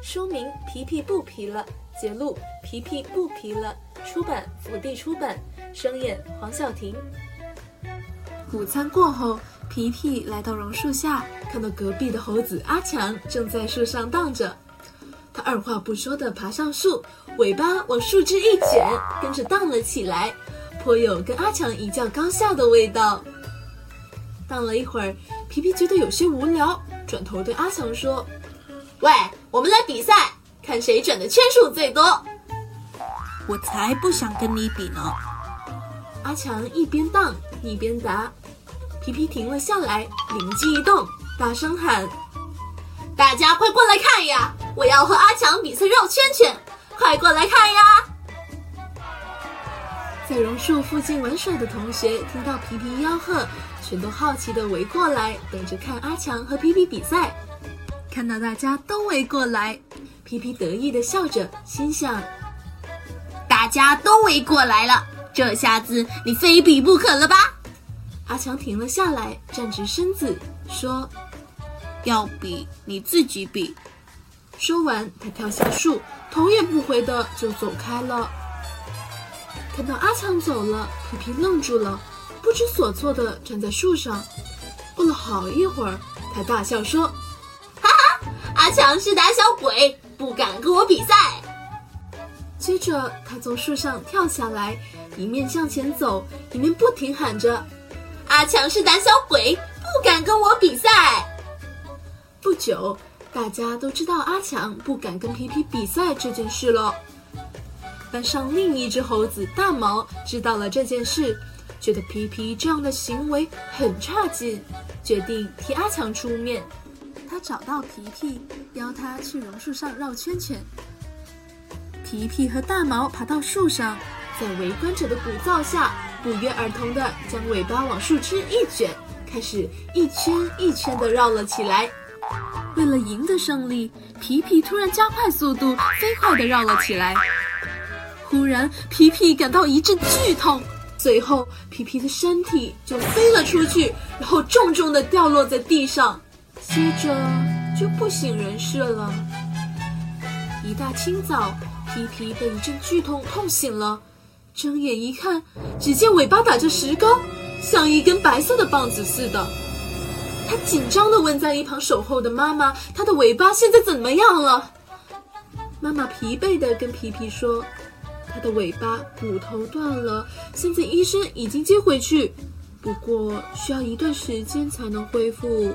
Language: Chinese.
书名《皮皮不皮了》，节录《皮皮不皮了》，出版福地出版，声演黄晓婷。午餐过后，皮皮来到榕树下，看到隔壁的猴子阿强正在树上荡着。他二话不说地爬上树，尾巴往树枝一卷，跟着荡了起来，颇有跟阿强一较高下的味道。荡了一会儿，皮皮觉得有些无聊，转头对阿强说：“喂，我们来比赛，看谁转的圈数最多。”我才不想跟你比呢！阿强一边荡一边答。皮皮停了下来，灵机一动，大声喊：“大家快过来看呀！我要和阿强比赛绕圈圈，快过来看呀！”在榕树附近玩耍的同学听到皮皮吆喝，全都好奇地围过来，等着看阿强和皮皮比赛。看到大家都围过来，皮皮得意地笑着，心想：“大家都围过来了，这下子你非比不可了吧？”阿强停了下来，站直身子说：“要比你自己比。”说完，他跳下树，头也不回的就走开了。看到阿强走了，皮皮愣住了，不知所措的站在树上。过了好一会儿，他大笑说：“哈，阿强是胆小鬼，不敢跟我比赛。”接着，他从树上跳下来，一面向前走，一面不停喊着：“阿强是胆小鬼，不敢跟我比赛。”不久，大家都知道阿强不敢跟皮皮比赛这件事了。班上另一只猴子大毛知道了这件事，觉得皮皮这样的行为很差劲，决定替阿强出面。他找到皮皮，邀他去榕树上绕圈圈。皮皮和大毛爬到树上，在围观者的鼓噪下，不约而同地将尾巴往树枝一卷，开始一圈一圈地绕了起来。为了赢得胜利，皮皮突然加快速度，飞快地绕了起来。忽然，皮皮感到一阵剧痛，随后皮皮的身体就飞了出去，然后重重地掉落在地上，接着就不省人事了。一大清早，皮皮被一阵剧痛痛醒了，睁眼一看，只见尾巴打着石膏，像一根白色的棒子似的。他紧张地问在一旁守候的妈妈：“他的尾巴现在怎么样了？”妈妈疲惫地跟皮皮说。它的尾巴骨头断了，现在医生已经接回去，不过需要一段时间才能恢复。